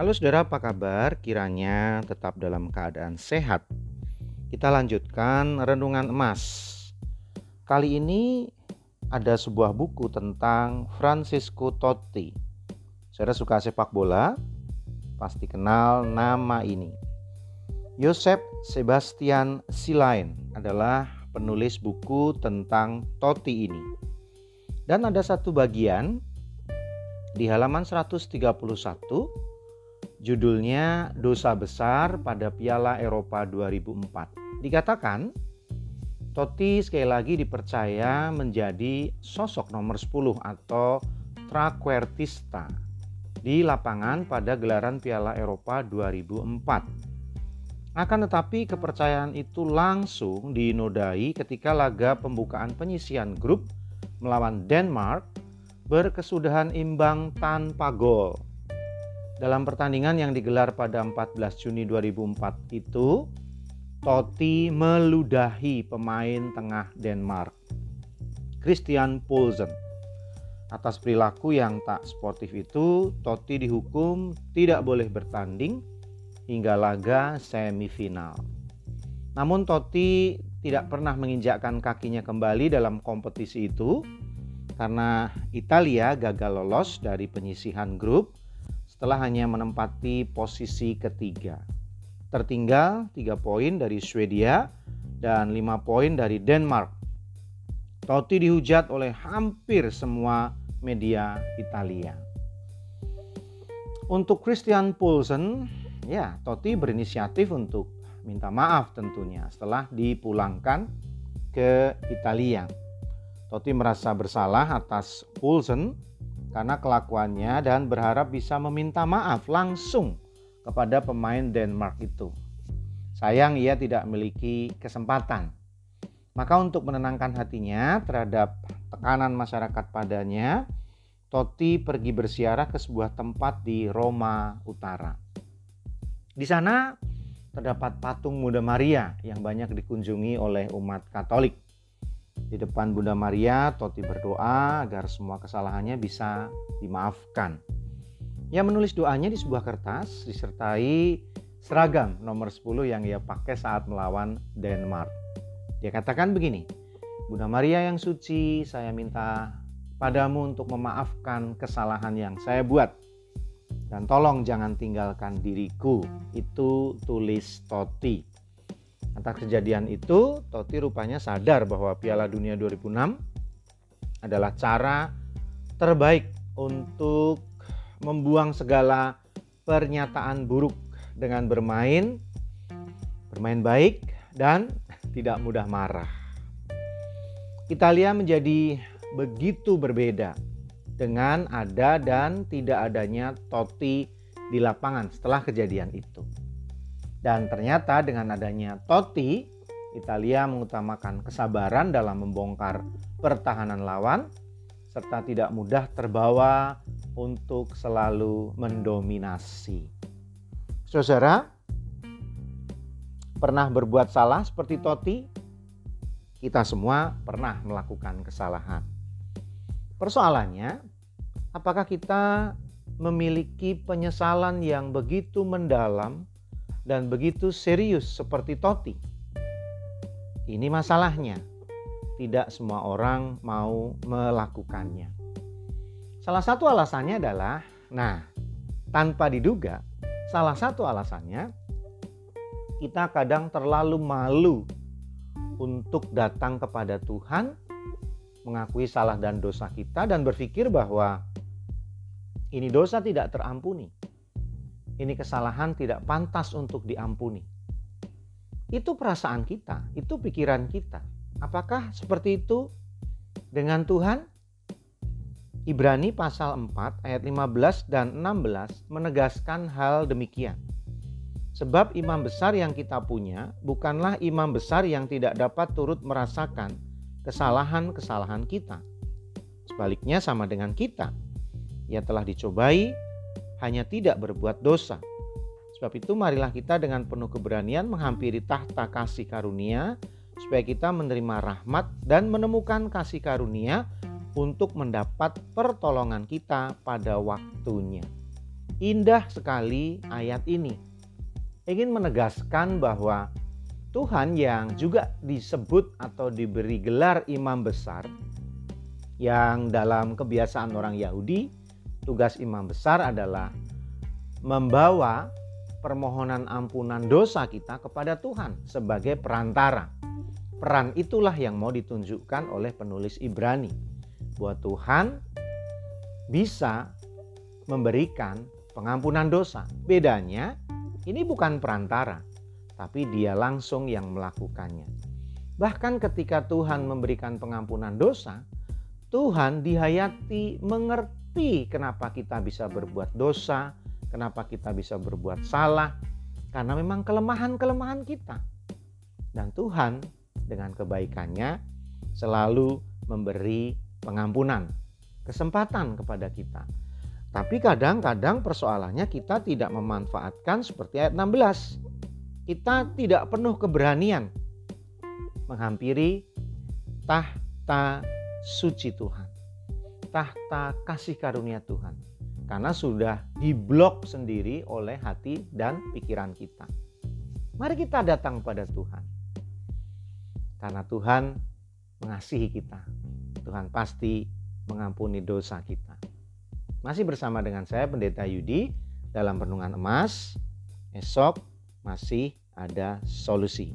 Halo saudara, apa kabar? Kiranya tetap dalam keadaan sehat. Kita lanjutkan renungan emas. Kali ini ada sebuah buku tentang Francisco Totti. Saudara suka sepak bola? Pasti kenal nama ini. Joseph Sebastian Silain adalah penulis buku tentang Totti ini. Dan ada satu bagian di halaman 131 Judulnya Dosa Besar pada Piala Eropa 2004. Dikatakan Totti sekali lagi dipercaya menjadi sosok nomor 10 atau traquartista di lapangan pada gelaran Piala Eropa 2004. Akan tetapi kepercayaan itu langsung dinodai ketika laga pembukaan penyisian grup melawan Denmark berkesudahan imbang tanpa gol dalam pertandingan yang digelar pada 14 Juni 2004 itu, Totti meludahi pemain tengah Denmark, Christian Poulsen. Atas perilaku yang tak sportif itu, Totti dihukum tidak boleh bertanding hingga laga semifinal. Namun Totti tidak pernah menginjakkan kakinya kembali dalam kompetisi itu karena Italia gagal lolos dari penyisihan grup setelah hanya menempati posisi ketiga. Tertinggal 3 poin dari Swedia dan 5 poin dari Denmark. Totti dihujat oleh hampir semua media Italia. Untuk Christian Poulsen, ya Totti berinisiatif untuk minta maaf tentunya setelah dipulangkan ke Italia. Totti merasa bersalah atas Poulsen karena kelakuannya dan berharap bisa meminta maaf langsung kepada pemain Denmark itu. Sayang ia tidak memiliki kesempatan. Maka untuk menenangkan hatinya terhadap tekanan masyarakat padanya, Totti pergi bersiarah ke sebuah tempat di Roma Utara. Di sana terdapat patung Bunda Maria yang banyak dikunjungi oleh umat Katolik. Di depan Bunda Maria, Toti berdoa agar semua kesalahannya bisa dimaafkan. Ia menulis doanya di sebuah kertas disertai seragam nomor 10 yang ia pakai saat melawan Denmark. Dia katakan begini, Bunda Maria yang suci, saya minta padamu untuk memaafkan kesalahan yang saya buat. Dan tolong jangan tinggalkan diriku. Itu tulis Toti. Atas kejadian itu, Totti rupanya sadar bahwa Piala Dunia 2006 adalah cara terbaik untuk membuang segala pernyataan buruk dengan bermain bermain baik dan tidak mudah marah. Italia menjadi begitu berbeda dengan ada dan tidak adanya Totti di lapangan setelah kejadian itu. Dan ternyata dengan adanya Totti, Italia mengutamakan kesabaran dalam membongkar pertahanan lawan serta tidak mudah terbawa untuk selalu mendominasi. Saudara, pernah berbuat salah seperti Totti? Kita semua pernah melakukan kesalahan. Persoalannya, apakah kita memiliki penyesalan yang begitu mendalam dan begitu serius seperti Toti. Ini masalahnya. Tidak semua orang mau melakukannya. Salah satu alasannya adalah, nah, tanpa diduga, salah satu alasannya kita kadang terlalu malu untuk datang kepada Tuhan, mengakui salah dan dosa kita, dan berpikir bahwa ini dosa tidak terampuni ini kesalahan tidak pantas untuk diampuni. Itu perasaan kita, itu pikiran kita. Apakah seperti itu dengan Tuhan? Ibrani pasal 4 ayat 15 dan 16 menegaskan hal demikian. Sebab imam besar yang kita punya bukanlah imam besar yang tidak dapat turut merasakan kesalahan-kesalahan kita. Sebaliknya sama dengan kita. Ia telah dicobai hanya tidak berbuat dosa. Sebab itu marilah kita dengan penuh keberanian menghampiri tahta kasih karunia supaya kita menerima rahmat dan menemukan kasih karunia untuk mendapat pertolongan kita pada waktunya. Indah sekali ayat ini. Ingin menegaskan bahwa Tuhan yang juga disebut atau diberi gelar imam besar yang dalam kebiasaan orang Yahudi tugas imam besar adalah membawa permohonan ampunan dosa kita kepada Tuhan sebagai perantara. Peran itulah yang mau ditunjukkan oleh penulis Ibrani. Bahwa Tuhan bisa memberikan pengampunan dosa. Bedanya, ini bukan perantara, tapi dia langsung yang melakukannya. Bahkan ketika Tuhan memberikan pengampunan dosa, Tuhan dihayati mengerti kenapa kita bisa berbuat dosa, kenapa kita bisa berbuat salah, karena memang kelemahan-kelemahan kita. Dan Tuhan dengan kebaikannya selalu memberi pengampunan, kesempatan kepada kita. Tapi kadang-kadang persoalannya kita tidak memanfaatkan seperti ayat 16. Kita tidak penuh keberanian menghampiri tahta suci Tuhan. Tahta kasih karunia Tuhan. Karena sudah diblok sendiri oleh hati dan pikiran kita. Mari kita datang pada Tuhan. Karena Tuhan mengasihi kita. Tuhan pasti mengampuni dosa kita. Masih bersama dengan saya Pendeta Yudi dalam renungan emas. Esok masih ada solusi.